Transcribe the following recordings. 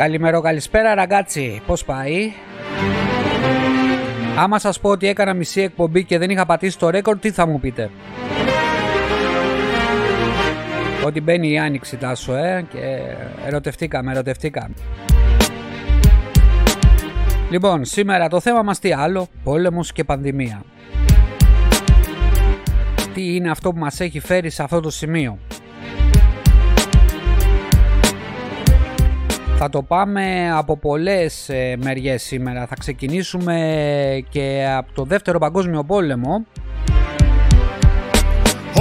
Καλημέρα, καλησπέρα ραγκάτσι. Πώς πάει; Άμα σας πω ότι έκανα μισή εκπομπή και δεν είχα πατήσει το ρέκορ, τι θα μου πείτε; Ότι μπαίνει η άνοιξη τάσο, ε, και ερωτευτήκαμε, ερωτευτήκαμε. Λοιπόν, σήμερα το θέμα μας τι άλλο, πόλεμος και πανδημία. Τι είναι αυτό που μας έχει φέρει σε αυτό το σημείο; Θα το πάμε από πολλές ε, μεριές σήμερα. Θα ξεκινήσουμε και από το δεύτερο παγκόσμιο πόλεμο.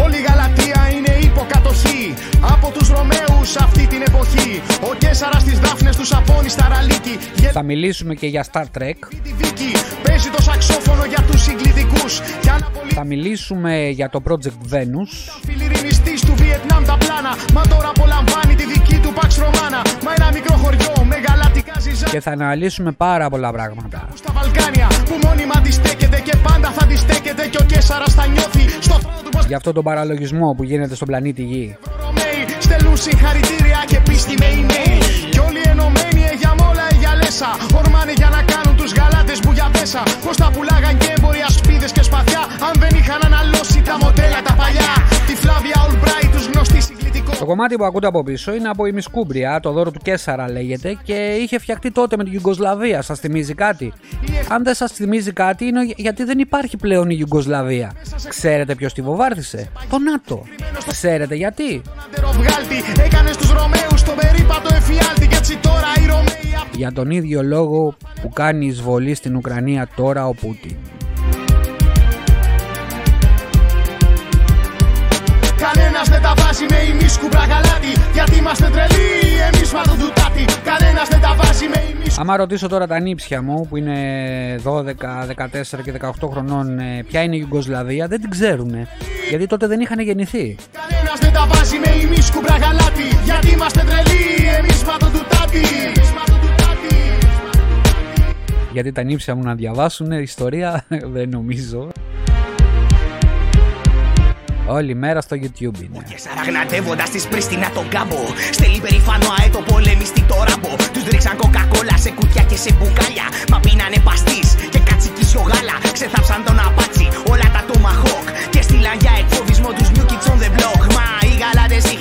Όλη η Γαλατεία είναι υποκατοχή από τους Ρωμαίους αυτή την εποχή. Ο Κέσαρας στις Δάφνες τους Σαπώνει στα Ραλίκη. Θα μιλήσουμε και για Star Trek. Τη δίκη παίζει το σαξόφωνο για τους συγκλητικούς. Για να πολύ Θα μιλήσουμε για το Project Venus. φιλιρινιστής του Βιετνάμ τα πλάνα. Μα τώρα απολαμβάνει τη δική του Pax Romana. Μα ένα μικρό χωριό με γαλατικά ζυζά. Και θα αναλύσουμε πάρα πολλά πράγματα. Στα Βαλκάνια που μόνιμα αντιστέκεται και πάντα θα αντιστέκεται. Και ο Κέσαρας θα νιώθει στο θρόνο του πως Για αυτό τον παραλογισμό που γίνεται στον πλανήτη Γη. Ρωμαίοι στέλνουν συγχαρητήρια και πίστη με email. Κι όλοι ενωμένοι ε, για μόλα ε, για λέσα. Ορμάνε για να κάνουν τους γαλάτες που για πέσα. Πως τα πουλάγαν και έμποροι ασπίδες και σπαθιά. Αν δεν είχαν αναλώσει τα μοντέλα τα παλιά. Τη Φλάβια Ολμπράι τους γνωστή συγκλητικό. Το κομμάτι που ακούτε από πίσω είναι από η Μισκούμπρια, το δώρο του Κέσσαρα λέγεται και είχε φτιαχτεί τότε με την Ιουγκοσλαβία. Σας θυμίζει κάτι; Αν δεν σας θυμίζει κάτι, είναι γιατί δεν υπάρχει πλέον η Ιουγκοσλαβία. Ξέρετε ποιος τη βομβάρδισε, Το ΝΑΤΟ. Ξέρετε γιατί; Αντεροβγάλτη έκανες στους Ρωμαίους τον περίπατο εφιάλτη. Και έτσι τώρα οι Ρωμαίοι απ' Για τον ίδιο λόγο που κάνει εισβολή στην Ουκρανία τώρα ο Πούτιν. Κανένας δεν τα βάζει με ημίσκουμπρα γαλάτι Γιατί είμαστε τρελοί εμείς μα το ντουτάτι Κανένας δεν τα βάζει με ημίσκουμπρα Άμα ρωτήσω τώρα τα νύψια μου που είναι 12, 14 και 18 χρονών ε, ποια είναι η Ιουγκοσλαβία δεν την ξέρουν. Γιατί τότε δεν είχαν γεννηθεί. Κανένας δεν τα βάζει με ημίσκουμπρα γαλάτι Γιατί είμαστε τρελοί εμείς μα το Γιατί τα νύψια μου να διαβάσουν ιστορία δεν νομίζω. Όλη μέρα στο YouTube είναι. Και σαραγνατεύοντα τη Πρίστινα τον κάμπο. Στέλνει περήφανο αέτο πολεμιστή το ράμπο. Τους ρίξαν κοκακόλα σε κουτιά και σε μπουκάλια. Μα πίνανε παστής και κατσικίσιο γάλα. Ξεθάψαν τον απάτσι, όλα τα tomahawk. Και στείλαν για εκφοβισμό τους new kids on the block. Μα οι γαλάτες είχαν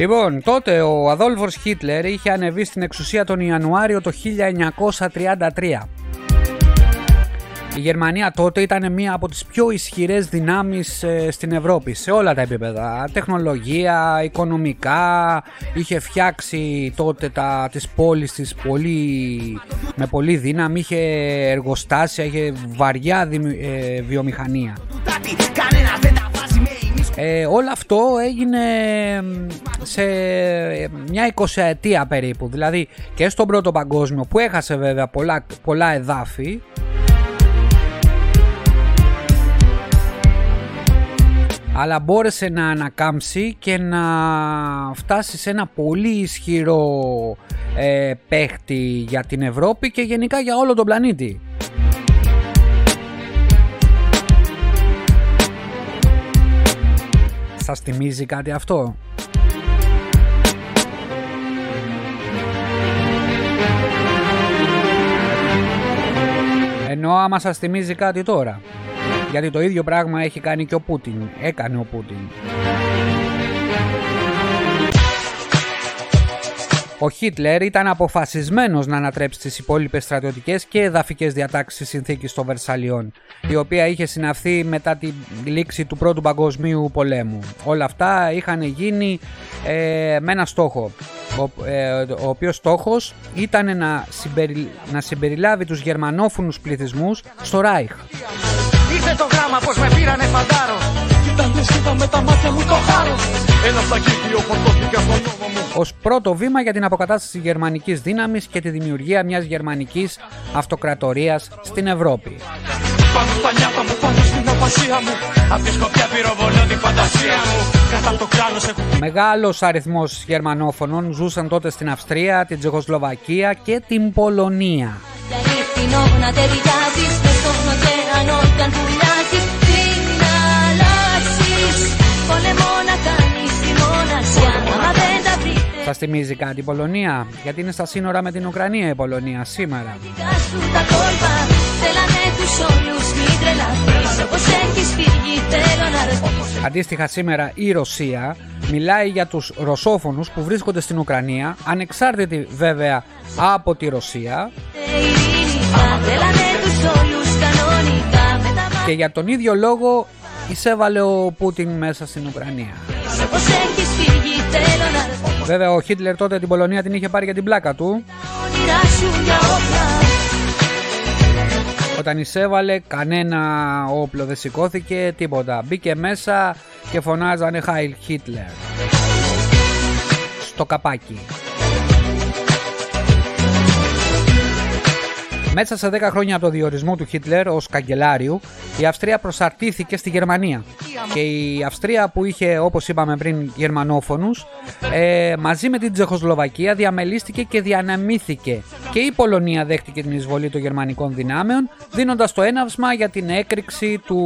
Λοιπόν, τότε ο Αδόλφος Χίτλερ είχε ανεβεί στην εξουσία τον Ιανουάριο το 1933. Η Γερμανία τότε ήταν μία από τις πιο ισχυρές δυνάμεις ε, στην Ευρώπη σε όλα τα επίπεδα. Τεχνολογία, οικονομικά, είχε φτιάξει τότε τα, τις πόλεις της πολύ, με πολύ δύναμη, είχε εργοστάσια, είχε βαριά δημι- ε, βιομηχανία. του τάτι Κανένα Ε, όλο αυτό έγινε μ, σε ε, μια εικοσαετία περίπου. Δηλαδή και στον Πρώτο Παγκόσμιο που έχασε βέβαια πολλά, πολλά εδάφη. Αλλά μπόρεσε να ανακάμψει και να φτάσει σε ένα πολύ ισχυρό ε, παίχτη για την Ευρώπη και γενικά για όλο τον πλανήτη. Σας θυμίζει κάτι αυτό; Ενώ άμα σας θυμίζει κάτι τώρα. Γιατί το ίδιο πράγμα έχει κάνει και ο Πούτιν. Έκανε ο Πούτιν. Ο Χίτλερ ήταν αποφασισμένος να ανατρέψει τις υπόλοιπες στρατιωτικές και εδαφικές διατάξεις της συνθήκης των Βερσαλιών, η οποία είχε συναυθεί μετά τη λήξη του Πρώτου Παγκοσμίου Πολέμου. Όλα αυτά είχαν γίνει ε, με ένα στόχο, ο, ε, ο οποίος στόχος ήταν να, να συμπεριλάβει τους γερμανόφωνους πληθυσμούς στο Ράιχ. Ήρθε το γράμμα πως με πήρανε φαντάρο Κοίτα μες τα μάτια μου το χάρο Ένα σακίδιο φορτώθηκα στον νόμο μου Ως πρώτο βήμα για την αποκατάσταση γερμανικής δύναμης και τη δημιουργία μιας γερμανικής αυτοκρατορίας στην Ευρώπη. Πάνω στα νιάτα μου, πάνω στην απασία μου. Απ' τη σκοπιά πυροβολώ τη φαντασία μου. Κατά το κλάνος έχω... Μεγάλος αριθμός γερμανόφωνων ζούσαν τότε στην Αυστρία, την Τσεχοσλοβακία και την Πολωνία Σας θυμίζει κάτι η Πολωνία, γιατί είναι στα σύνορα με την Ουκρανία η Πολωνία σήμερα. Αντίστοιχα σήμερα η Ρωσία μιλάει για τους ρωσόφωνους που βρίσκονται στην Ουκρανία, ανεξάρτητη βέβαια από τη Ρωσία και για τον ίδιο λόγο εισέβαλε ο Πούτιν μέσα στην Ουκρανία. Βέβαια ο Χίτλερ τότε την Πολωνία την είχε πάρει για την πλάκα του. Όταν εισέβαλε κανένα όπλο δεν σηκώθηκε, τίποτα. Μπήκε μέσα και φωνάζανε Χάιλ Χίτλερ. Στο καπάκι. Μέσα σε 10 χρόνια από το διορισμό του Χίτλερ ως καγκελάριου, η Αυστρία προσαρτήθηκε στη Γερμανία. Και η Αυστρία που είχε, όπως είπαμε πριν, γερμανόφωνους, ε, μαζί με την Τσεχοσλοβακία διαμελίστηκε και διαναμήθηκε. Και η Πολωνία δέχτηκε την εισβολή των γερμανικών δυνάμεων, δίνοντας το έναυσμα για την έκρηξη του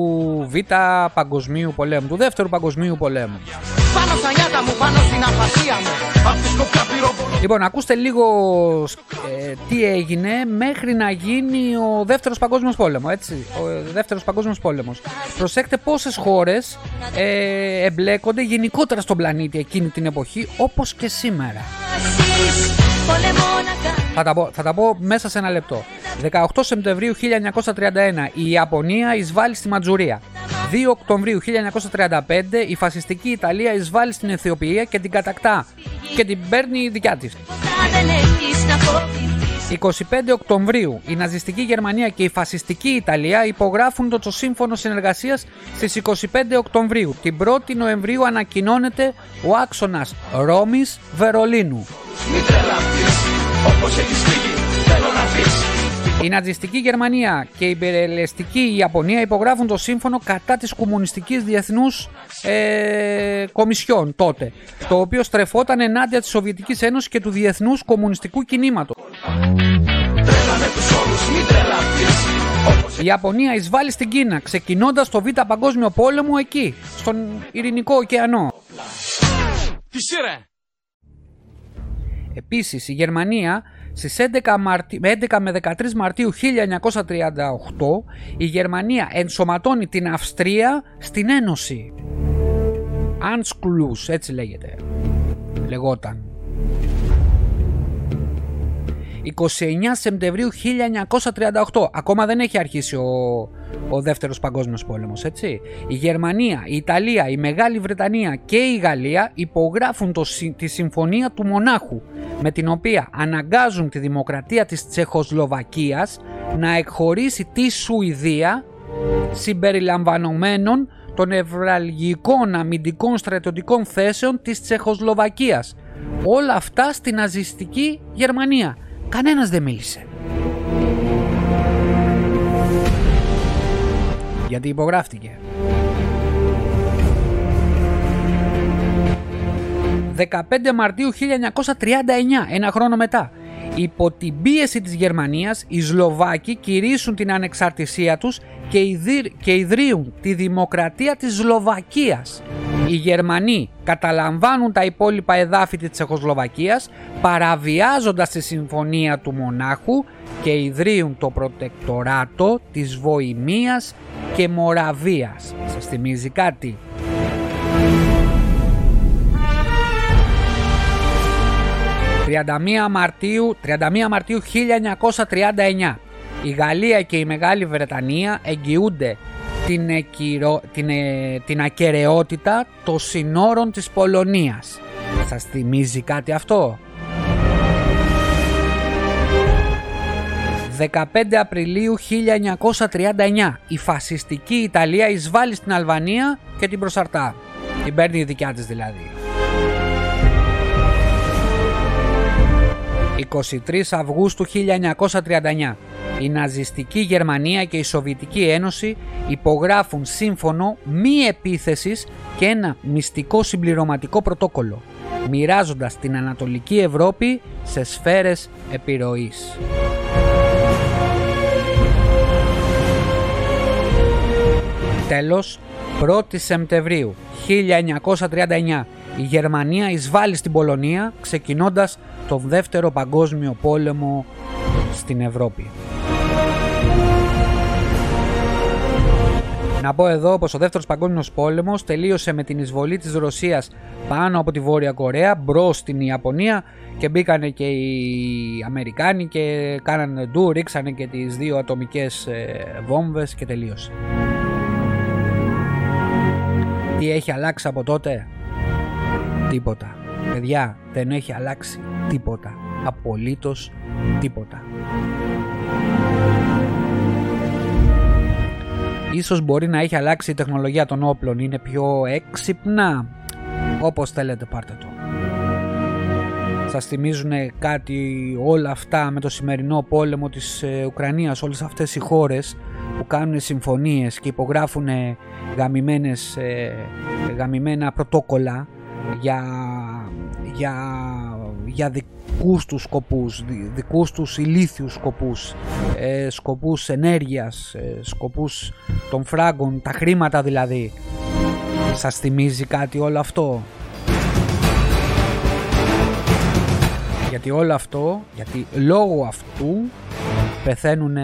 Β' Παγκοσμίου Πολέμου, του Δεύτερου Παγκοσμίου Πολέμου. Πάνω στα νιάτα μου, πάνω στην μου, Λοιπόν, ακούστε λίγο ε, τι έγινε μέχρι να γίνει ο δεύτερος παγκόσμιος πόλεμος, έτσι, ο δεύτερος παγκόσμιος πόλεμος. Προσέξτε πόσες χώρες ε, εμπλέκονται γενικότερα στον πλανήτη εκείνη την εποχή, όπως και σήμερα. Θα τα, πω, θα τα πω μέσα σε ένα λεπτό. 18 Σεπτεμβρίου 1931 η Ιαπωνία εισβάλλει στη Ματζουρία. 2 Οκτωβρίου 1935 η φασιστική Ιταλία εισβάλλει στην Αιθιοπία και την κατακτά και την παίρνει η δικιά της. 25 Οκτωβρίου η ναζιστική Γερμανία και η φασιστική Ιταλία υπογράφουν το σύμφωνο συνεργασίας στις 25 Οκτωβρίου. Την 1η Νοεμβρίου ανακοινώνεται ο άξονας Ρώμης Βερολίνου. Η ναζιστική Γερμανία και η υπερελεστική Ιαπωνία υπογράφουν το σύμφωνο κατά της κομμουνιστικής διεθνούς ε, κομισιόν τότε, το οποίο στρεφόταν ενάντια της Σοβιετικής Ένωσης και του διεθνούς κομμουνιστικού κινήματος. Η Ιαπωνία εισβάλλει στην Κίνα, ξεκινώντας το Β' Παγκόσμιο Πόλεμο εκεί, στον Ειρηνικό ωκεανό. Τι Επίσης η Γερμανία στις 11, 11 με 13 Μαρτίου 1938 η Γερμανία ενσωματώνει την Αυστρία στην Ένωση. Anschluss, έτσι λέγεται. Λεγόταν. 29 Σεπτεμβρίου 1938. Ακόμα δεν έχει αρχίσει ο, ο δεύτερος παγκόσμιος πόλεμος, έτσι. Η Γερμανία, η Ιταλία, η Μεγάλη Βρετανία και η Γαλλία υπογράφουν το, τη Συμφωνία του Μονάχου με την οποία αναγκάζουν τη δημοκρατία της Τσεχοσλοβακίας να εκχωρήσει τη Σουηδία συμπεριλαμβανομένων των ευραλγικών αμυντικών στρατιωτικών θέσεων της Τσεχοσλοβακίας. Όλα αυτά στην ναζιστική Γερμανία. Κανένας δεν μίλησε. Γιατί υπογράφτηκε. 15 Μαρτίου 1939, ένα χρόνο μετά. Υπό την πίεση της Γερμανίας, οι Σλοβάκοι κηρύσουν την ανεξαρτησία τους και, και ιδρύουν τη δημοκρατία της Σλοβακίας. Οι Γερμανοί καταλαμβάνουν τα υπόλοιπα εδάφη της Τσεχοσλοβακίας παραβιάζοντας τη συμφωνία του Μονάχου και ιδρύουν το προτεκτοράτο της Βοημίας και Μοραβίας. Σας θυμίζει κάτι; 31 Μαρτίου, 31 Μαρτίου 1939 η Γαλλία και η Μεγάλη Βρετανία εγγυούνται την, εκυρο... την, ε... την ακαιρεότητα των συνόρων της Πολωνίας. Σας θυμίζει κάτι αυτό; 15 Απριλίου 1939 η φασιστική Ιταλία εισβάλλει στην Αλβανία και την προσαρτά. Την παίρνει η δικιά της δηλαδή. 23 Αυγούστου 1939 η ναζιστική Γερμανία και η Σοβιετική Ένωση υπογράφουν σύμφωνο μη επίθεσης και ένα μυστικό συμπληρωματικό πρωτόκολλο, μοιράζοντας την Ανατολική Ευρώπη σε σφαίρες επιρροής. Τέλος, 1η Σεπτεμβρίου 1939 η Γερμανία εισβάλλει στην Πολωνία ξεκινώντας τον δεύτερο παγκόσμιο πόλεμο στην Ευρώπη. Να πω εδώ πως ο δεύτερος παγκόσμιος πόλεμος τελείωσε με την εισβολή της Ρωσίας πάνω από τη Βόρεια Κορέα μπρος στην Ιαπωνία και μπήκανε και οι Αμερικάνοι και κάνανε ντου, ρίξανε και τις δύο ατομικές ε, βόμβες και τελείωσε. Τι έχει αλλάξει από τότε; Τίποτα. Παιδιά, δεν έχει αλλάξει τίποτα. Απολύτως τίποτα. Ίσως μπορεί να έχει αλλάξει η τεχνολογία των όπλων, είναι πιο έξυπνα. Όπως θέλετε πάρτε το. Σας θυμίζουν κάτι όλα αυτά με το σημερινό πόλεμο της ε, Ουκρανίας, όλες αυτές οι χώρες που κάνουν συμφωνίες και υπογράφουν γαμημένες, ε, γαμημένα πρωτόκολλα για, για, για δικούς τους σκοπούς, δικούς τους ηλίθιους σκοπούς, ε, σκοπούς ενέργειας, ε, σκοπούς των φράγκων, τα χρήματα δηλαδή. Σας θυμίζει κάτι όλο αυτό; Γιατί όλο αυτό, γιατί λόγω αυτού πεθαίνουν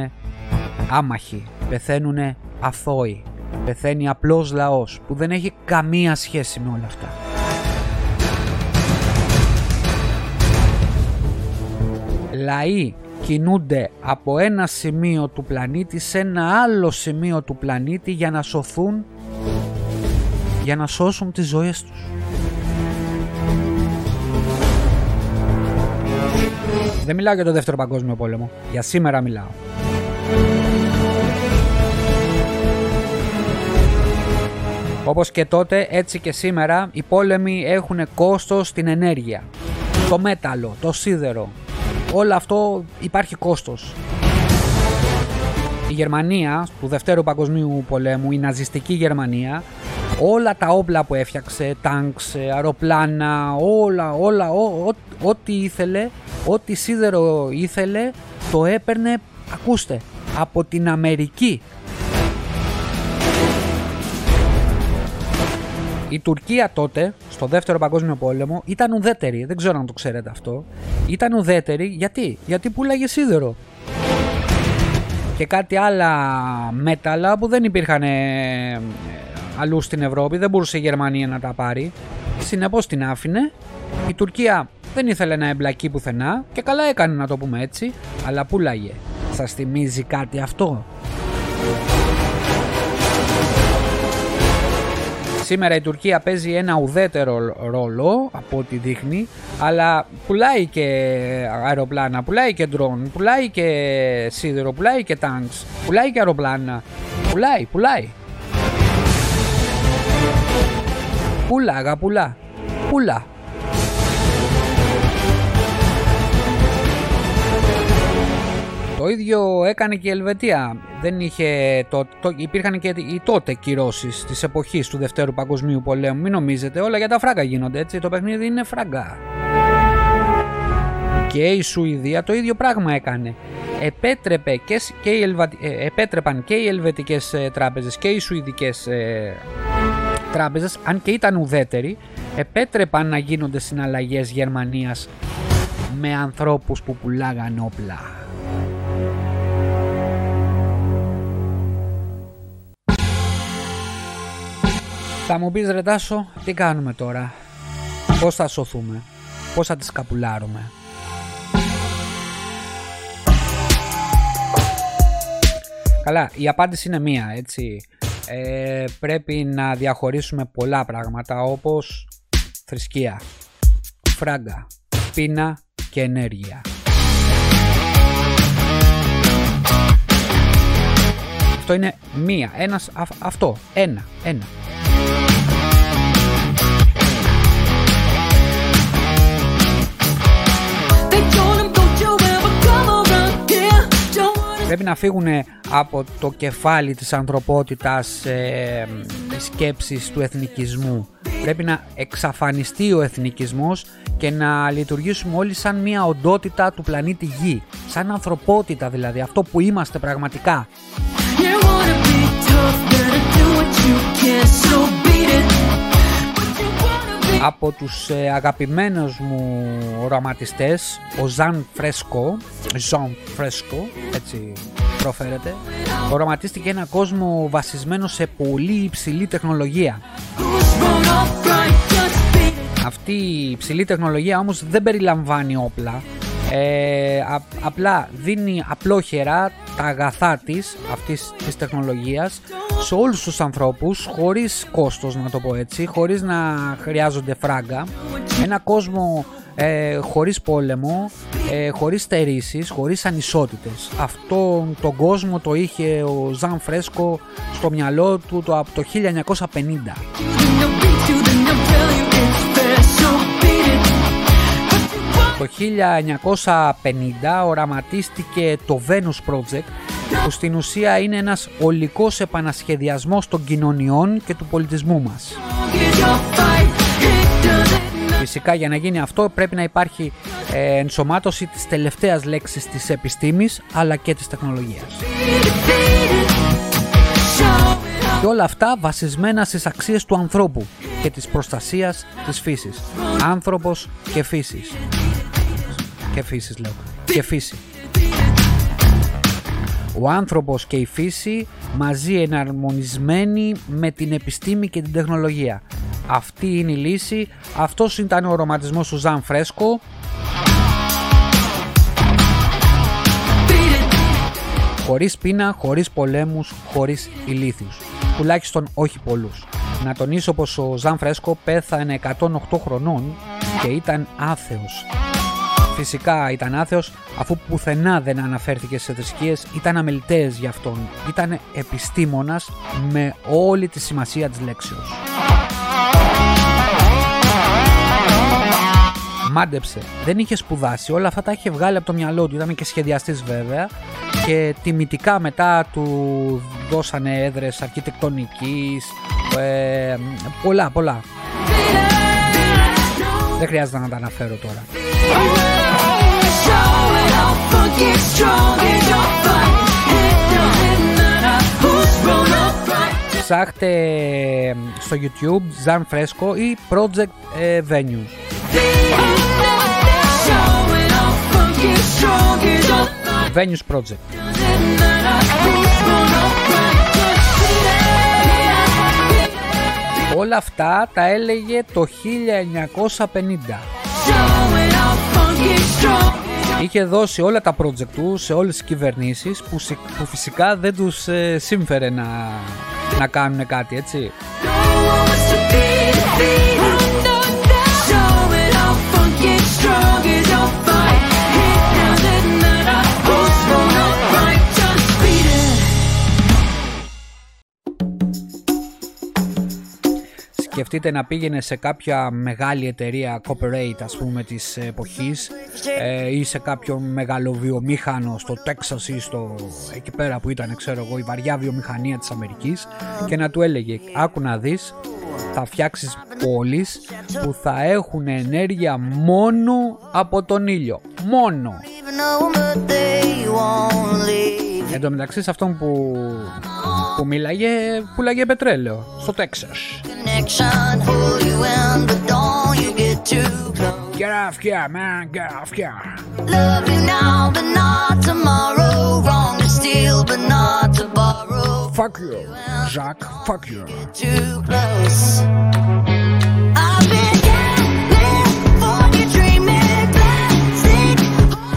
άμαχοι, πεθαίνουν αθώοι, πεθαίνει απλός λαός που δεν έχει καμία σχέση με όλα αυτά. Λαοί κινούνται από ένα σημείο του πλανήτη σε ένα άλλο σημείο του πλανήτη για να σωθούν για να σώσουν τις ζωές τους. Δεν μιλάω για το δεύτερο παγκόσμιο πόλεμο. Για σήμερα μιλάω. Όπως και τότε έτσι και σήμερα οι πόλεμοι έχουν κόστος στην ενέργεια. Το μέταλλο, το σίδερο, όλο αυτό υπάρχει κόστος. Η Γερμανία του Δευτέρου Παγκοσμίου Πολέμου, η ναζιστική Γερμανία, όλα τα όπλα που έφτιαξε, τάγκς, αεροπλάνα, όλα, όλα, ό,τι ήθελε, ό,τι σίδερο ήθελε, το έπαιρνε, ακούστε, από την Αμερική. Η Τουρκία τότε, στο δεύτερο παγκόσμιο πόλεμο, ήταν ουδέτερη. Δεν ξέρω αν το ξέρετε αυτό. Ήταν ουδέτερη γιατί, γιατί πουλάγε σίδερο. Και κάτι άλλα μέταλλα που δεν υπήρχαν ε, αλλού στην Ευρώπη, δεν μπορούσε η Γερμανία να τα πάρει. Συνεπώς την άφηνε. Η Τουρκία δεν ήθελε να εμπλακεί πουθενά και καλά έκανε να το πούμε έτσι, αλλά πουλάγε. Σας θυμίζει κάτι αυτό; Σήμερα η Τουρκία παίζει ένα ουδέτερο ρόλο από ό,τι δείχνει, αλλά πουλάει και αεροπλάνα, πουλάει και ντρόν, πουλάει και σίδερο, πουλάει και τάγκς, πουλάει και αεροπλάνα. Πουλάει, πουλάει. Πουλά, αγαπουλά. Πουλά. Το ίδιο έκανε και η Ελβετία. Δεν είχε το, το, υπήρχαν και οι τότε κυρώσεις της εποχής του Δευτέρου Παγκοσμίου Πολέμου. Μην νομίζετε, όλα για τα φράγκα γίνονται έτσι. Το παιχνίδι είναι φράγκα. Και η Σουηδία το ίδιο πράγμα έκανε. Επέτρεπε και, και οι ε, επέτρεπαν και οι ελβετικές ε, τράπεζες και οι σουηδικές ε, τράπεζες, αν και ήταν ουδέτεροι, επέτρεπαν να γίνονται συναλλαγές Γερμανίας με ανθρώπους που πουλάγαν όπλα. Θα μου πεις ρε τι κάνουμε τώρα, πώς θα σωθούμε, πώς θα τις καπουλάρουμε; Καλά, η απάντηση είναι μία, έτσι. Ε, πρέπει να διαχωρίσουμε πολλά πράγματα όπως θρησκεία, φράγκα, πείνα και ενέργεια. Αυτό είναι μία, ένας, αυτό, ένα, ένα. Πρέπει να φύγουν από το κεφάλι της ανθρωπότητας ε, σκέψεις του εθνικισμού. Πρέπει να εξαφανιστεί ο εθνικισμός και να λειτουργήσουμε όλοι σαν μια οντότητα του πλανήτη Γη. Σαν ανθρωπότητα δηλαδή, αυτό που είμαστε πραγματικά από τους ε, αγαπημένους μου οραματιστές ο Ζαν Φρέσκο Ζαν Φρέσκο έτσι προφέρεται οραματίστηκε ένα κόσμο βασισμένο σε πολύ υψηλή τεχνολογία. Αυτή η υψηλή τεχνολογία όμως δεν περιλαμβάνει όπλα ε, απλά δίνει απλόχερα τα αγαθά της αυτής της τεχνολογίας σε όλους τους ανθρώπους χωρίς κόστος να το πω έτσι χωρίς να χρειάζονται φράγκα. Ένα κόσμο ε, χωρίς πόλεμο ε, χωρίς στερήσεις, χωρίς ανισότητες. Αυτόν τον κόσμο το είχε ο Ζαν Φρέσκο στο μυαλό του το, από το 1950 το 1950 οραματίστηκε το Venus Project που στην ουσία είναι ένας ολικός επανασχεδιασμός των κοινωνιών και του πολιτισμού μας. Φυσικά για να γίνει αυτό πρέπει να υπάρχει ε, ενσωμάτωση της τελευταίας λέξης της επιστήμης αλλά και της τεχνολογίας. Και όλα αυτά βασισμένα στις αξίες του ανθρώπου και της προστασίας της φύσης. Άνθρωπος και φύσης. Και φύσης λέω. Και φύση. Ο άνθρωπος και η φύση μαζί εναρμονισμένοι με την επιστήμη και την τεχνολογία. Αυτή είναι η λύση. Αυτός ήταν ο ρομαντισμός του Ζαν Φρέσκο. Χωρίς πείνα, χωρίς πολέμους, χωρίς ηλίθιους. Τουλάχιστον όχι πολλούς. Να τονίσω πως ο Ζαν Φρέσκο πέθανε 108 χρονών και ήταν άθεος Φυσικά ήταν άθεος αφού πουθενά δεν αναφέρθηκε σε θρησκείες, ήταν αμεληταίες για αυτόν. Ήταν επιστήμονας με όλη τη σημασία της λέξεως. Μάντεψε, δεν είχε σπουδάσει, όλα αυτά τα είχε βγάλει από το μυαλό του, ήταν και σχεδιαστής βέβαια και τιμητικά μετά του δώσανε έδρες αρχιτεκτονικής, ε, πολλά πολλά. Δεν χρειάζεται να τα αναφέρω τώρα. Ψάχτε στο YouTube Zan Fresco ή Project ε, Venues. Venues Project. Όλα αυτά τα έλεγε το 1950. Είχε δώσει όλα τα project του σε όλες τις κυβερνήσεις που, που φυσικά δεν τους ε, σύμφερε να, να κάνουν κάτι έτσι. Σκεφτείτε να πήγαινε σε κάποια μεγάλη εταιρεία corporate ας πούμε της εποχής ε, ή σε κάποιο μεγάλο βιομήχανο στο Τέξας ή στο εκεί πέρα που ήταν ξέρω εγώ η βαριά βιομηχανία της Αμερικής και να του έλεγε άκου να δεις θα φτιάξεις πόλεις που θα έχουν ενέργεια μόνο από τον ήλιο. Μόνο. Εν τω μεταξύ σε αυτόν που, που μίλαγε, πουλάγε πετρέλαιο στο Τέξας. Get off here, man, get off here. Love you now, but not tomorrow. Wrong to steal, but not to borrow. Fuck you, Jacques, fuck you. Too close.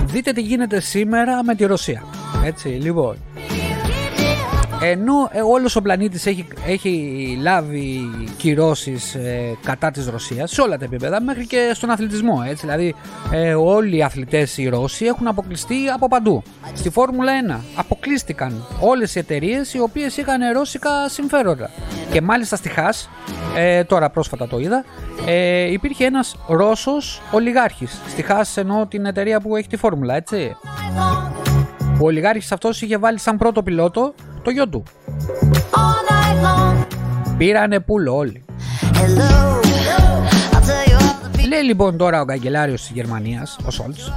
Δείτε τι γίνεται σήμερα με τη Ρωσία. Έτσι, λοιπόν. Ενώ ε, όλος ο πλανήτης έχει, έχει λάβει κυρώσεις ε, κατά της Ρωσίας σε όλα τα επίπεδα μέχρι και στον αθλητισμό έτσι, δηλαδή ε, όλοι οι αθλητές οι Ρώσοι έχουν αποκλειστεί από παντού. Στη Φόρμουλα 1 αποκλείστηκαν όλες οι εταιρείες οι οποίες είχαν ρώσικα συμφέροντα. Και μάλιστα στη Χάς ε, τώρα πρόσφατα το είδα ε, υπήρχε ένας Ρώσος ολιγάρχης. Στη Χάς εννοώ την εταιρεία που έχει τη Φόρμουλα έτσι. Ο ολιγάρχης αυτός είχε βάλει σαν πρώτο πιλότο το γιο του. Πήρανε πουλο όλοι. Λέει λοιπόν τώρα ο καγκελάριος της Γερμανίας, ο Σόλτς.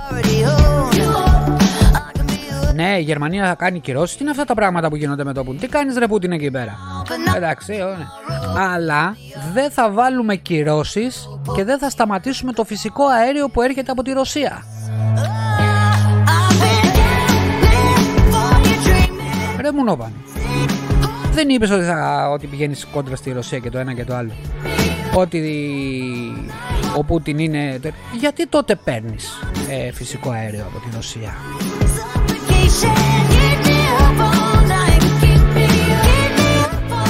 Ναι, η Γερμανία θα κάνει κυρώσεις. Τι είναι αυτά τα πράγματα που γίνονται με το Πούτιν; Τι κάνεις ρε Πούτιν εκεί πέρα; Εντάξει, ναι. Αλλά δεν θα βάλουμε κυρώσεις και δεν θα σταματήσουμε το φυσικό αέριο που έρχεται από τη Ρωσία. Ρε μου Δεν είπες ότι, θα, ότι πηγαίνεις κόντρα στη Ρωσία και το ένα και το άλλο. Ότι ο Πούτιν είναι... Γιατί τότε παίρνεις ε, φυσικό αέριο από τη Ρωσία;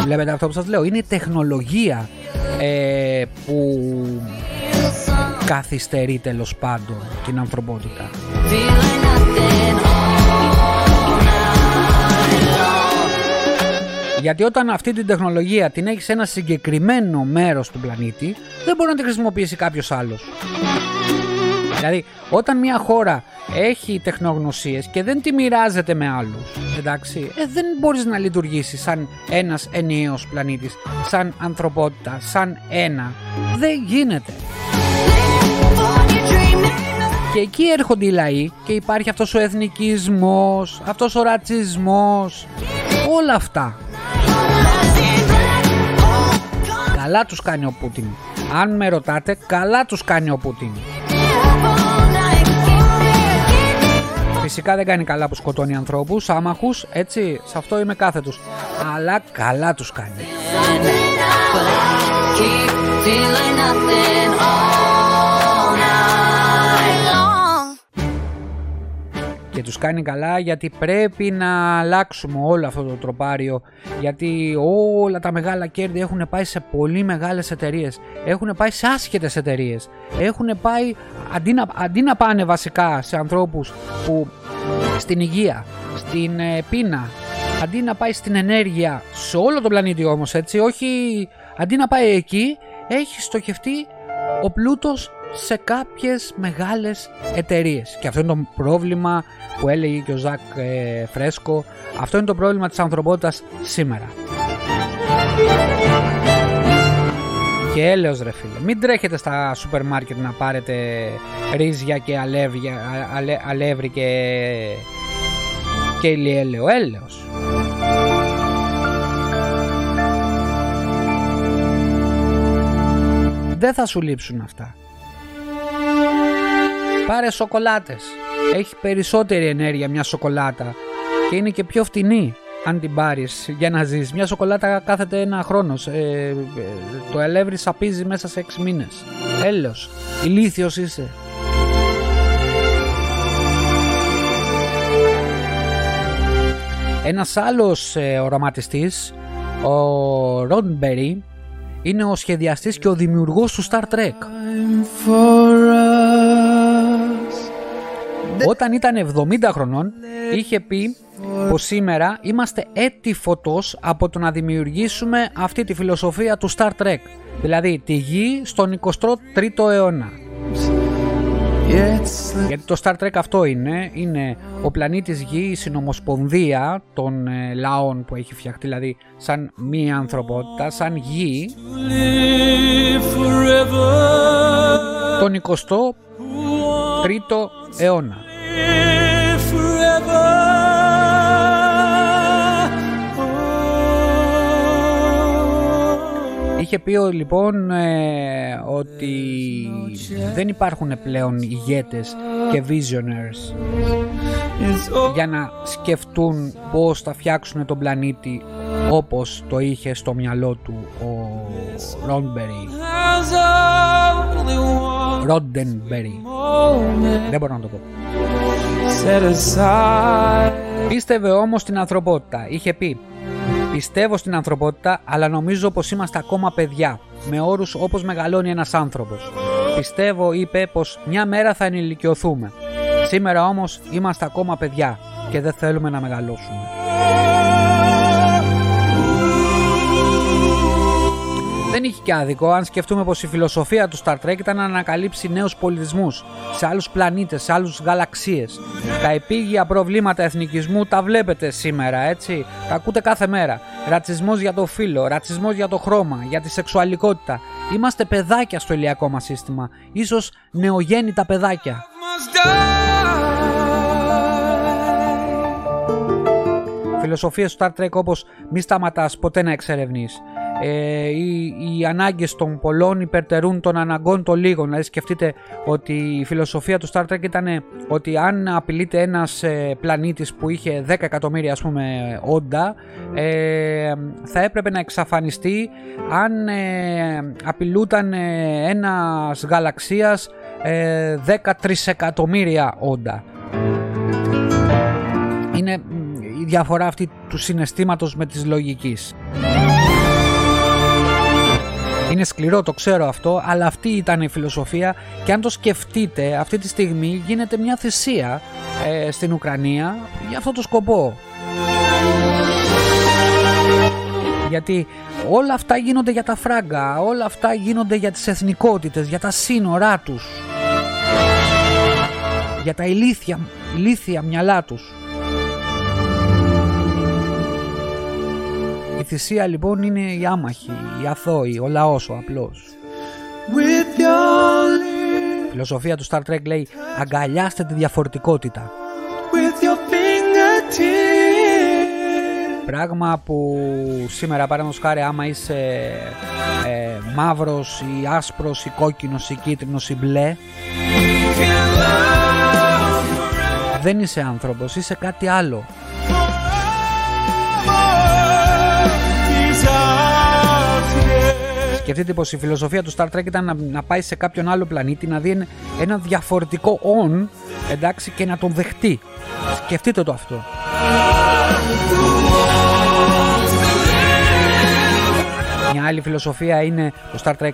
Βλέπετε αυτό που σας λέω. Είναι η τεχνολογία ε, που καθυστερεί τέλος πάντων την ανθρωπότητα. Γιατί όταν αυτή την τεχνολογία την έχεις σε ένα συγκεκριμένο μέρος του πλανήτη, δεν μπορεί να την χρησιμοποιήσει κάποιος άλλος. Δηλαδή, όταν μια χώρα έχει τεχνογνωσίες και δεν τη μοιράζεται με άλλους, εντάξει, ε, δεν μπορείς να λειτουργήσεις σαν ένας ενιαίος πλανήτης, σαν ανθρωπότητα, σαν ένα. Δεν γίνεται. Και εκεί έρχονται οι λαοί και υπάρχει αυτός ο εθνικισμός, αυτός ο ρατσισμός, όλα αυτά. Καλά τους κάνει ο Πούτιν. Αν με ρωτάτε, καλά τους κάνει ο Πούτιν. Φυσικά δεν κάνει καλά που σκοτώνει ανθρώπους, άμαχους, έτσι, σε αυτό είμαι κάθετος. Αλλά καλά τους κάνει και τους κάνει καλά γιατί πρέπει να αλλάξουμε όλο αυτό το τροπάριο γιατί όλα τα μεγάλα κέρδη έχουν πάει σε πολύ μεγάλες εταιρείες. έχουν πάει σε άσχετες εταιρείες. έχουν πάει αντί να, αντί να πάνε βασικά σε ανθρώπους που στην υγεία, στην ε, πείνα αντί να πάει στην ενέργεια σε όλο τον πλανήτη όμως έτσι όχι αντί να πάει εκεί έχει στοχευτεί ο πλούτος σε κάποιες μεγάλες εταιρείες. Και αυτό είναι το πρόβλημα που έλεγε και ο Ζακ ε, Φρέσκο. Αυτό είναι το πρόβλημα της ανθρωπότητας σήμερα. Και έλεος ρε φίλε, μην τρέχετε στα σούπερ μάρκετ να πάρετε ρύζια και αλεύρια, αλε, αλεύρι και, και ηλιέλαιο. Έλεος. Δεν θα σου λείψουν αυτά. Πάρε σοκολάτες. Έχει περισσότερη ενέργεια μια σοκολάτα και είναι και πιο φτηνή αν την πάρεις για να ζεις. Μια σοκολάτα κάθεται ένα χρόνος. Ε, το ελεύρι σαπίζει μέσα σε 6 μήνες. Έλεος. Ηλίθιος είσαι. Ένας άλλος ε, οραματιστής, ο Ρόντμπερι, είναι ο σχεδιαστής και ο δημιουργός του Star Trek. Όταν ήταν 70 χρονών είχε πει πως σήμερα είμαστε έτη φωτός από το να δημιουργήσουμε αυτή τη φιλοσοφία του Star Trek. Δηλαδή τη γη στον 23ο αιώνα. Γιατί το Star Trek αυτό είναι, είναι ο πλανήτης Γη, η συνομοσπονδία των ε, λαών που έχει φτιαχτεί, δηλαδή σαν μία ανθρωπότητα, σαν Γη, τον 23ο αιώνα. Είχε πει λοιπόν ε, ότι δεν υπάρχουν πλέον ηγέτες και visionaries για να σκεφτούν πώς θα φτιάξουν τον πλανήτη όπως το είχε στο μυαλό του ο Ρόντμπερι Ρόντενμπερι δεν μπορώ να το πω Πίστευε όμως την ανθρωπότητα είχε πει Πιστεύω στην ανθρωπότητα, αλλά νομίζω πως είμαστε ακόμα παιδιά, με όρους όπως μεγαλώνει ένας άνθρωπος. Πιστεύω, είπε, πως μια μέρα θα ενηλικιωθούμε. Σήμερα όμως είμαστε ακόμα παιδιά και δεν θέλουμε να μεγαλώσουμε. Δεν είχε και άδικο αν σκεφτούμε πως η φιλοσοφία του Star Trek ήταν να ανακαλύψει νέους πολιτισμούς σε άλλους πλανήτες, σε άλλους γαλαξίες. Τα επίγεια προβλήματα εθνικισμού τα βλέπετε σήμερα, έτσι; Τα ακούτε κάθε μέρα. Ρατσισμός για το φύλλο, ρατσισμός για το χρώμα, για τη σεξουαλικότητα. Είμαστε παιδάκια στο ηλιακό μας σύστημα. Ίσως νεογέννητα παιδάκια. Φιλοσοφίες του Star Trek όπως μη σταματάς ποτέ να εξερευνείς ε, οι, οι ανάγκες των πολλών υπερτερούν των αναγκών των λίγων. Δηλαδή σκεφτείτε ότι η φιλοσοφία του Star Trek ήταν ότι αν απειλείται ένας ε, πλανήτης που είχε 10 εκατομμύρια ας πούμε όντα ε, θα έπρεπε να εξαφανιστεί αν ε, απειλούταν ε, ένας γαλαξίας 10 τρισεκατομμύρια όντα. Είναι η διαφορά αυτή του συναισθήματος με της λογικής. Είναι σκληρό, το ξέρω αυτό, αλλά αυτή ήταν η φιλοσοφία και αν το σκεφτείτε αυτή τη στιγμή γίνεται μια θυσία ε, στην Ουκρανία για αυτό το σκοπό. Γιατί όλα αυτά γίνονται για τα φράγκα, όλα αυτά γίνονται για τις εθνικότητες, για τα σύνορά τους, για τα ηλίθια, ηλίθια μυαλά τους. Θυσία λοιπόν είναι η άμαχη, η αθώη, ο λαός, ο απλός. Η φιλοσοφία του Star Trek λέει αγκαλιάστε τη διαφορετικότητα. Πράγμα που σήμερα παραδείγματος χάρη άμα είσαι ε, μαύρος ή άσπρος ή κόκκινος ή κίτρινος ή μπλε δεν είσαι άνθρωπος, είσαι κάτι άλλο. Σκεφτείτε πως η φιλοσοφία του Star Trek ήταν να, πάει σε κάποιον άλλο πλανήτη, να δει ένα διαφορετικό on, εντάξει, και να τον δεχτεί. Σκεφτείτε το αυτό. Μια άλλη φιλοσοφία είναι το Star Trek.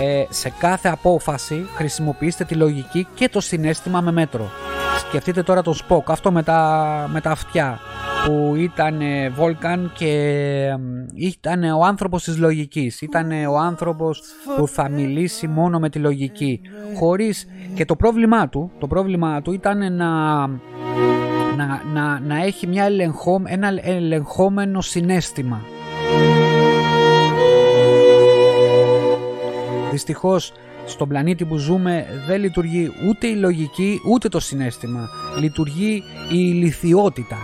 Ε, σε κάθε απόφαση χρησιμοποιήστε τη λογική και το συνέστημα με μέτρο. Σκεφτείτε τώρα τον Spock, αυτό με τα, με τα αυτιά που ήταν Βόλκαν και ήταν ο άνθρωπος της λογικής. Ήταν ο άνθρωπος που θα μιλήσει μόνο με τη λογική. Χωρίς... Και το πρόβλημά του, το πρόβλημά του ήταν να, να, να, να έχει μια ελεγχό, ένα ελεγχόμενο συνέστημα. Δυστυχώς στον πλανήτη που ζούμε δεν λειτουργεί ούτε η λογική ούτε το συνέστημα. Λειτουργεί η ηλικιότητα.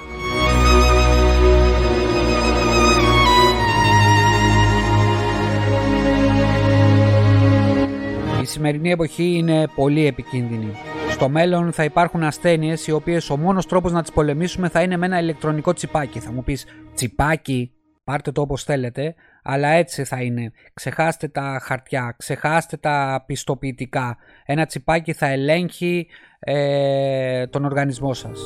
Η σημερινή εποχή είναι πολύ επικίνδυνη. Στο μέλλον θα υπάρχουν ασθένειες οι οποίες ο μόνος τρόπος να τις πολεμήσουμε θα είναι με ένα ηλεκτρονικό τσιπάκι. Θα μου πεις τσιπάκι, πάρτε το όπως θέλετε, αλλά έτσι θα είναι. Ξεχάστε τα χαρτιά, ξεχάστε τα πιστοποιητικά. Ένα τσιπάκι θα ελέγχει ε, τον οργανισμό σας.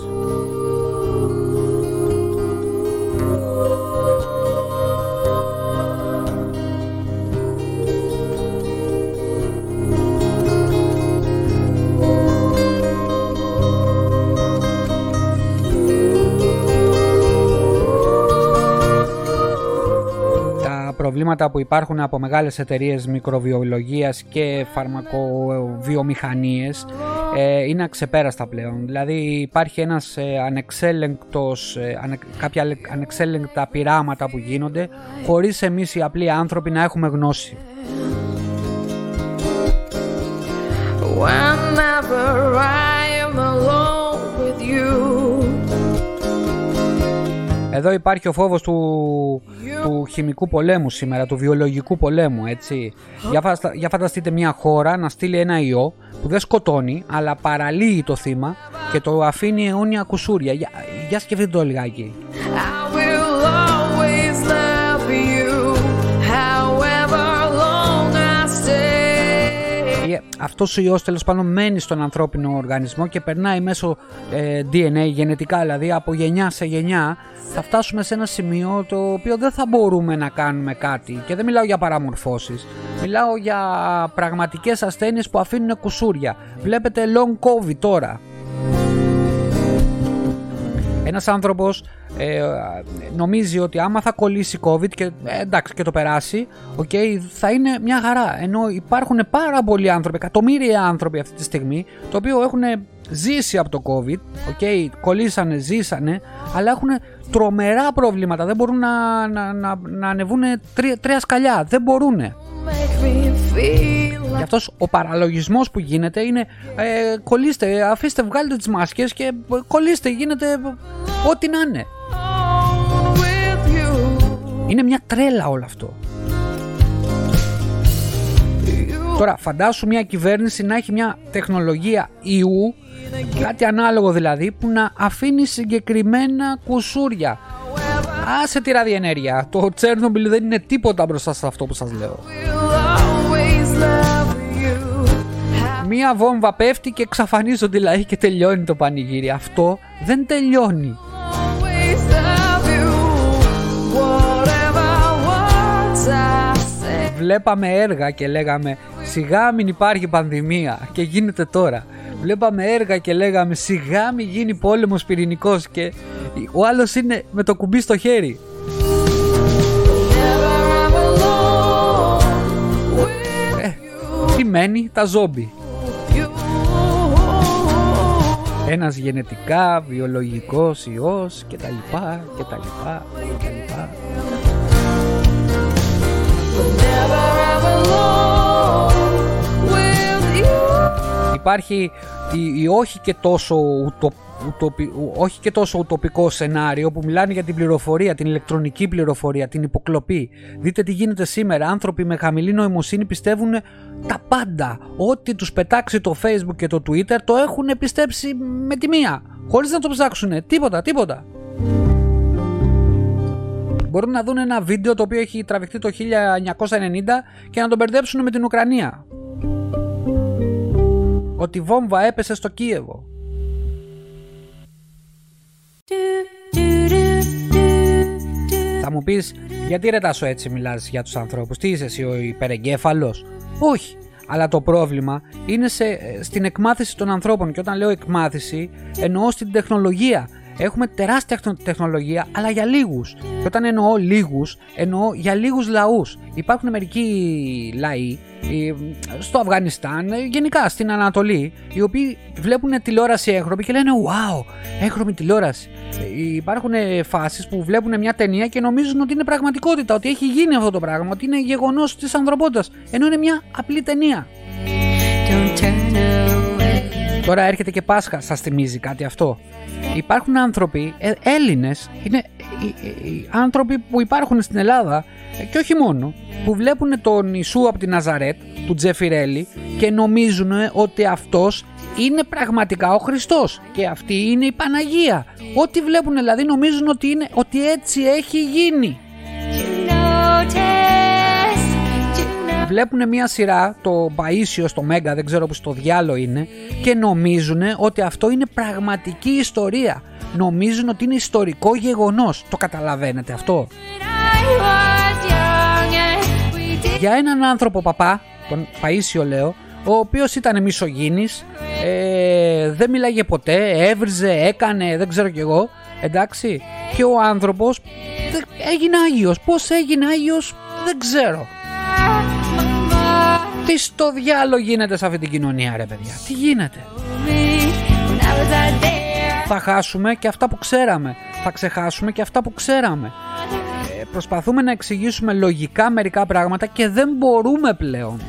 Προβλήματα που υπάρχουν από μεγάλες εταιρείες μικροβιολογίας και φαρμακοβιομηχανίες ε, είναι αξεπέραστα πλέον. Δηλαδή υπάρχει ένας ε, ανεξέλεγκτος, ε, ανε, κάποια ανεξέλεγκτα πειράματα που γίνονται χωρίς εμείς οι απλοί άνθρωποι να έχουμε γνώση. Εδώ υπάρχει ο φόβος του, του χημικού πολέμου σήμερα, του βιολογικού πολέμου, έτσι. Για, για φανταστείτε μια χώρα να στείλει ένα ιό που δεν σκοτώνει, αλλά παραλύει το θύμα και το αφήνει αιώνια κουσούρια. Για, για σκεφτείτε το λιγάκι. Αυτός ο ιός τέλος πάντων μένει στον ανθρώπινο οργανισμό και περνάει μέσω ε, DNA γενετικά δηλαδή από γενιά σε γενιά. Θα φτάσουμε σε ένα σημείο το οποίο δεν θα μπορούμε να κάνουμε κάτι. Και δεν μιλάω για παραμορφώσεις. Μιλάω για πραγματικές ασθένειες που αφήνουν κουσούρια. Βλέπετε long covid τώρα ένας άνθρωπος ε, νομίζει ότι άμα θα κολλήσει COVID και ε, εντάξει και το περάσει, okay, θα είναι μια χαρά. Ενώ υπάρχουν πάρα πολλοί άνθρωποι, εκατομμύρια άνθρωποι αυτή τη στιγμή, το οποίο έχουν ζήσει από το COVID, okay, κολλήσανε, ζήσανε, αλλά έχουν τρομερά προβλήματα. Δεν μπορούν να, να, να, να ανεβούν τρία, τρία σκαλιά. Δεν μπορούν. Γι' αυτός ο παραλογισμός που γίνεται είναι ε, κολλήστε, αφήστε, βγάλετε τις μάσκες και κολλήστε, γίνεται ό,τι να είναι. Είναι μια τρέλα όλο αυτό. Τώρα φαντάσου μια κυβέρνηση να έχει μια τεχνολογία ιού, κάτι ανάλογο δηλαδή, που να αφήνει συγκεκριμένα κουσούρια. Άσε τη ραδιενέργεια. Το Τσέρνομπιλ δεν είναι τίποτα μπροστά σε αυτό που σας λέω. Μία βόμβα πέφτει και εξαφανίζονται οι λαοί και τελειώνει το πανηγύρι. Αυτό δεν τελειώνει. Βλέπαμε έργα και λέγαμε σιγά μην υπάρχει πανδημία και γίνεται τώρα. Βλέπαμε έργα και λέγαμε σιγά μην γίνει πόλεμος πυρηνικός και ο άλλος είναι με το κουμπί στο χέρι. Ε, τι μένει τα ζόμπι. Ένας γενετικά, βιολογικός ιός και τα λοιπά και τα λοιπά και τα λοιπά. Υπάρχει η, η όχι και τόσο ουτο, όχι και τόσο ουτοπικό σενάριο που μιλάνε για την πληροφορία, την ηλεκτρονική πληροφορία, την υποκλοπή. Δείτε τι γίνεται σήμερα. Άνθρωποι με χαμηλή νοημοσύνη πιστεύουν τα πάντα. Ό,τι τους πετάξει το facebook και το twitter το έχουν πιστέψει με τη μία. Χωρίς να το ψάξουν. Τίποτα, τίποτα μπορούν να δουν ένα βίντεο το οποίο έχει τραβηχτεί το 1990 και να τον μπερδέψουν με την Ουκρανία. Ότι βόμβα έπεσε στο Κίεβο. Θα μου πεις γιατί ρε τάσο έτσι μιλάς για τους ανθρώπους, τι είσαι εσύ ο υπερεγκέφαλος; Όχι, αλλά το πρόβλημα είναι σε, στην εκμάθηση των ανθρώπων και όταν λέω εκμάθηση εννοώ στην τεχνολογία Έχουμε τεράστια τεχνολογία, αλλά για λίγους. Και όταν εννοώ λίγους, εννοώ για λίγους λαούς. Υπάρχουν μερικοί λαοί στο Αφγανιστάν, γενικά στην Ανατολή, οι οποίοι βλέπουν τηλεόραση έγχρωμη και λένε Wow, έγχρωμη τηλεόραση. Υπάρχουν φάσεις που βλέπουν μια ταινία και νομίζουν ότι είναι πραγματικότητα, ότι έχει γίνει αυτό το πράγμα, ότι είναι γεγονός της ανθρωπότητας, ενώ είναι μια απλή ταινία. Τώρα έρχεται και Πάσχα, σας θυμίζει κάτι αυτό; Υπάρχουν άνθρωποι, ε, Έλληνες, είναι οι, άνθρωποι που υπάρχουν στην Ελλάδα ε, και όχι μόνο, που βλέπουν τον Ιησού από τη Ναζαρέτ, του Τζεφιρέλη και νομίζουν ότι αυτός είναι πραγματικά ο Χριστός και αυτή είναι η Παναγία. Ό,τι βλέπουν δηλαδή νομίζουν ότι, είναι, ότι έτσι έχει γίνει βλέπουν μια σειρά, το Παΐσιο στο Μέγκα, δεν ξέρω που στο διάλο είναι, και νομίζουν ότι αυτό είναι πραγματική ιστορία. Νομίζουν ότι είναι ιστορικό γεγονός. Το καταλαβαίνετε αυτό; Για έναν άνθρωπο παπά, τον Παΐσιο λέω, ο οποίος ήταν μισογίνης, ε, δεν μιλάγε ποτέ, έβριζε, έκανε, δεν ξέρω κι εγώ, εντάξει, και ο άνθρωπος έγινε Άγιος. Πώς έγινε Άγιος δεν ξέρω. Τι στο διάλογο γίνεται σε αυτή την κοινωνία ρε παιδιά; Τι γίνεται; Θα χάσουμε και αυτά που ξέραμε. Θα ξεχάσουμε και αυτά που ξέραμε. Ε, προσπαθούμε να εξηγήσουμε λογικά μερικά πράγματα και δεν μπορούμε πλέον.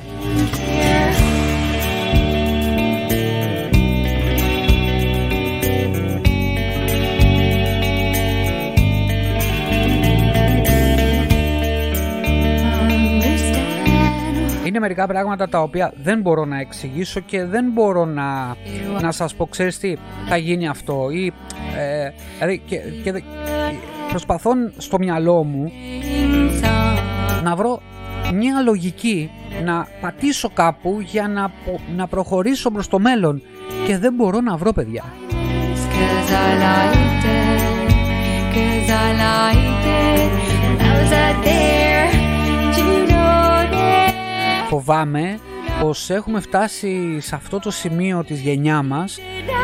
Είναι μερικά πράγματα τα οποία δεν μπορώ να εξηγήσω και δεν μπορώ να, να σας πω ξέρεις τι θα γίνει αυτό ή ε, δηλαδή και, και, προσπαθώ στο μυαλό μου να βρω μια λογική να πατήσω κάπου για να, να προχωρήσω προς το μέλλον και δεν μπορώ να βρω παιδιά. Φοβάμαι πως έχουμε φτάσει σε αυτό το σημείο της γενιάς μας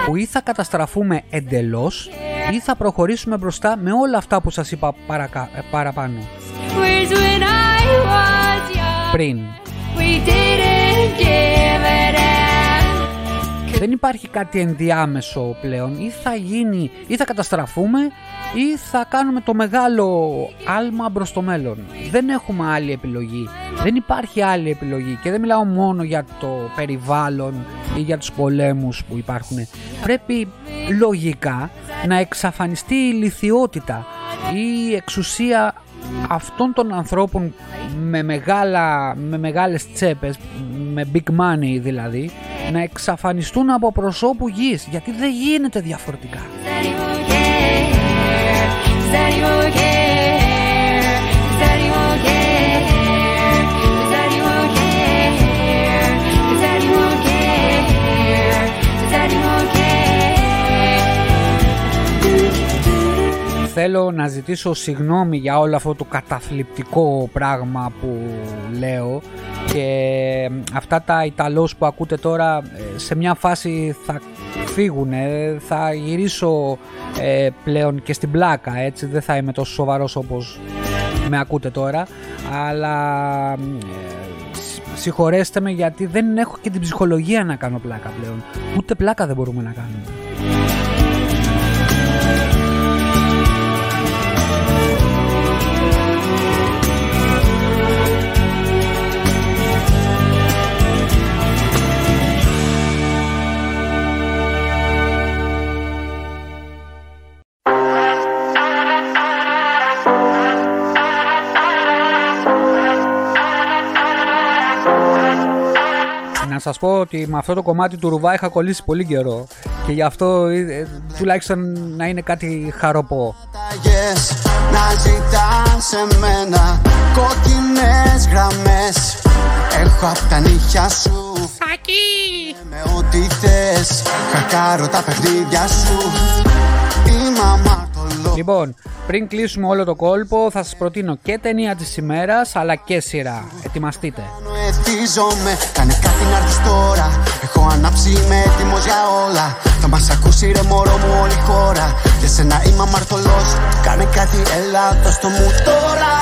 που ή θα καταστραφούμε εντελώς ή θα προχωρήσουμε μπροστά με όλα αυτά που σας είπα παρακα... Ε, παραπάνω. Πριν. Δεν υπάρχει κάτι ενδιάμεσο πλέον. Ή θα γίνει, ή θα καταστραφούμε, ή θα κάνουμε το μεγάλο άλμα προς το μέλλον. Δεν έχουμε άλλη επιλογή. Δεν υπάρχει άλλη επιλογή. Και δεν μιλάω μόνο για το περιβάλλον ή για τους πολέμους που υπάρχουν. Πρέπει λογικά να εξαφανιστεί η λυθιότητα ή η εξουσία αυτών των ανθρώπων με, μεγάλα, με μεγάλες τσέπες, με big money δηλαδή, να εξαφανιστούν από προσώπου γης, γιατί δεν γίνεται διαφορετικά. θέλω να ζητήσω συγγνώμη για όλο αυτό το καταθλιπτικό πράγμα που λέω και αυτά τα Ιταλός που ακούτε τώρα ε, σε μια φάση θα φύγουν, θα γυρίσω ε, πλέον και στην πλάκα έτσι. Δεν θα είμαι τόσο σοβαρός όπως με ακούτε τώρα. Αλλά ε, συγχωρέστε με γιατί δεν έχω και την ψυχολογία να κάνω πλάκα πλέον. Ούτε πλάκα δεν μπορούμε να κάνουμε σας πω ότι με αυτό το κομμάτι του Ρουβά είχα κολλήσει πολύ καιρό και γι' αυτό ε, ε, τουλάχιστον να είναι κάτι χαροπό. Να ζητάς εμένα κόκκινες γραμμές. Έχω απ' τα νύχια σου. Σακί Με ό,τι θες Χακάρω τα παιχνίδια σου. Η μαμά Λοιπόν, πριν κλείσουμε όλο το κόλπο, θα σας προτείνω και ταινία της ημέρας, αλλά και σειρά. Ετοιμαστείτε. κάνε κάτι να έρθεις τώρα. Έχω ανάψει, είμαι έτοιμος για όλα. Θα μας ακούσει ρε μωρό μου όλη η χώρα. Για σένα είμαι αμαρτωλός, κάνε κάτι, έλα το μου τώρα.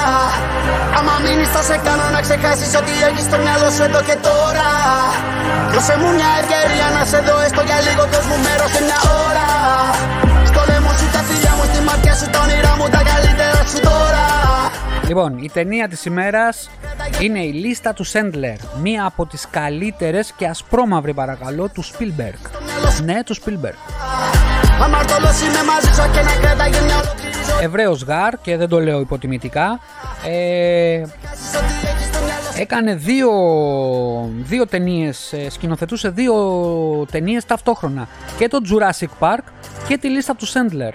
Άμα μείνεις θα σε κάνω να ξεχάσεις ότι έχεις στο μυαλό σου εδώ και τώρα. Δώσε μου μια ευκαιρία να σε δω έστω για λίγο, δώσ' μου μέρος σε μια ώρα. Λοιπόν, η ταινία της ημέρας είναι η λίστα του Σέντλερ, μία από τις καλύτερες και ασπρόμαυρη παρακαλώ του Spielberg. Ναι, του Spielberg. Εβραίος γάρ και δεν το λέω υποτιμητικά. Ε, έκανε δύο, δύο ταινίες, ε, σκηνοθετούσε δύο ταινίες ταυτόχρονα. Και το Jurassic Park και τη λίστα του Sandler.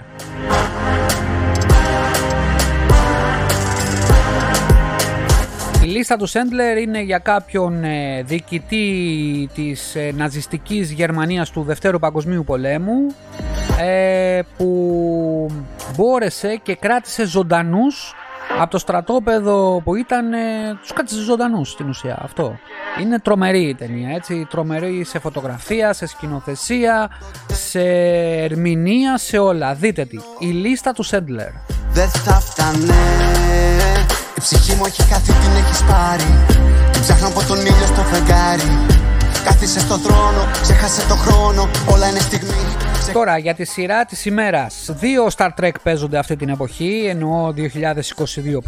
Η λίστα του Σέντλερ είναι για κάποιον ε, διοικητή της ε, ναζιστικής Γερμανίας του Δευτέρου Παγκοσμίου Πολέμου ε, που μπόρεσε και κράτησε ζωντανούς από το στρατόπεδο που ήταν ε, τους κράτησε ζωντανούς στην ουσία αυτό. Είναι τρομερή η ταινία έτσι, τρομερή σε φωτογραφία, σε σκηνοθεσία, σε ερμηνεία, σε όλα. Δείτε τη, η λίστα του Σέντλερ. Δεν θα φτάνε η ψυχή μου έχει χάθει, την έχεις πάρει. Την ψάχνω από τον ήλιο στο φεγγάρι. Κάθισε στο θρόνο, ξέχασε το χρόνο. Όλα είναι στιγμή. Τώρα για τη σειρά της ημέρας. Δύο Star Trek παίζονται αυτή την εποχή Εννοώ 2022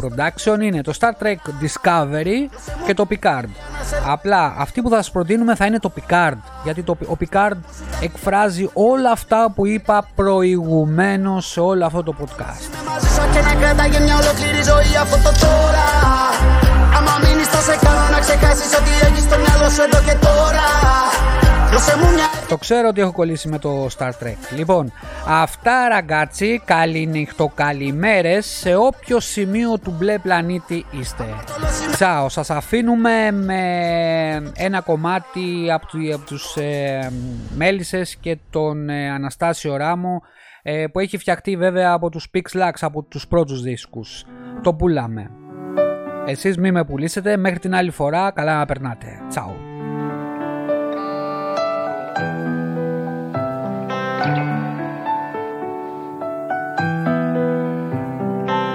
production. Είναι το Star Trek Discovery Και το Picard. Απλά αυτή που θα σας προτείνουμε θα είναι το Picard Γιατί το, ο Picard εκφράζει όλα αυτά που είπα προηγουμένως σε όλο αυτό το podcast το ξέρω ότι έχω κολλήσει με το Star Trek correct. Λοιπόν, αυτά ραγκάτσι, καληνύχτο, καλημέρες σε όποιο σημείο του μπλε πλανήτη είστε. Τσάω, σας αφήνουμε με ένα κομμάτι από, του, από τους ε, Μέλισσες και τον ε, Αναστάσιο Ράμο ε, που έχει φτιαχτεί βέβαια από τους Pixlax, από τους πρώτους δίσκους. Το πουλάμε. Εσείς μη με πουλήσετε, μέχρι την άλλη φορά καλά να περνάτε. Τσάου.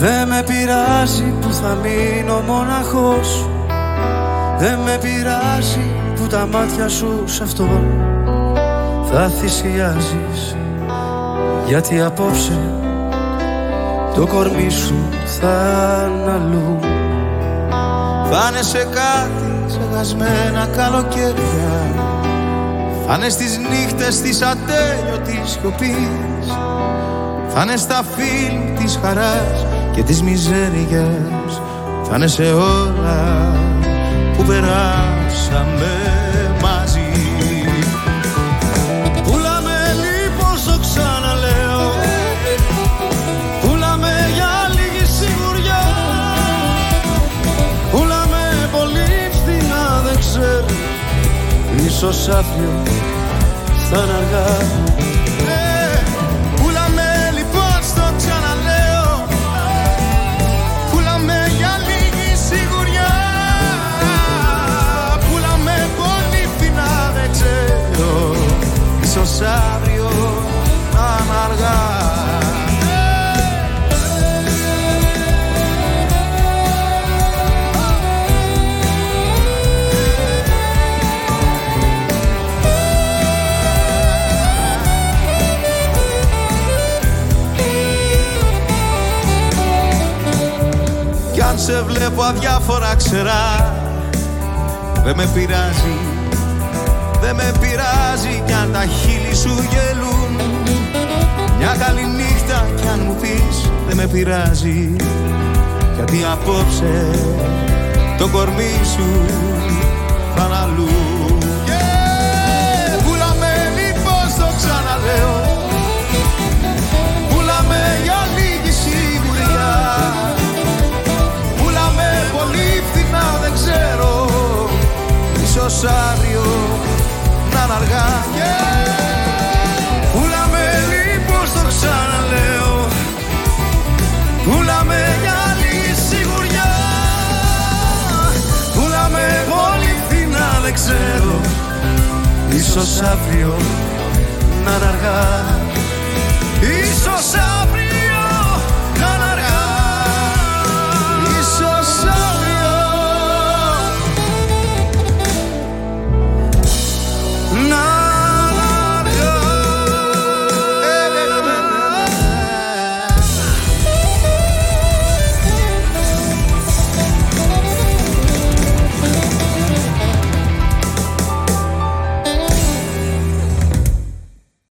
Δεν με πειράζει που θα μείνω μοναχός. Δεν με πειράζει που τα μάτια σου σε αυτό Θα θυσιάζεις. Γιατί απόψε το κορμί σου θα είναι αλλού. Θα σε κάτι ξεχασμένα καλοκαίρια. Θα είναι στις νύχτες της ατέλειωτης σιωπής. Θα είναι στα φίλ της χαράς και της μιζέριας Θα είναι σε όλα που περάσαμε μαζί. Πούλαμε λοιπόν στο ξαναλέω. Πούλαμε για λίγη σιγουριά. Πούλαμε πολύ φθηνά δεν ξέρω. Ίσως άθλιο σαν αργά Ίσως αύριο αν αργά. Σε βλέπω αδιάφορα ξερά Δεν με πειράζει Δεν με πειράζει κι αν τα χείλη σου γελούν. Μια καλή νύχτα κι αν μου πεις Δεν με πειράζει. Γιατί απόψε Το κορμί σου θα αλλού. Yeah! Πουλαμε λοιπόν στο ξαναλέω. Ίσως αύριο μάτια Πούλα με λοιπόν το ξαναλέω. Πούλα με για άλλη σιγουριά. Πούλα με όλη την δεν ξέρω. Ίσως αύριο να είναι αργά. Ίσως αύριο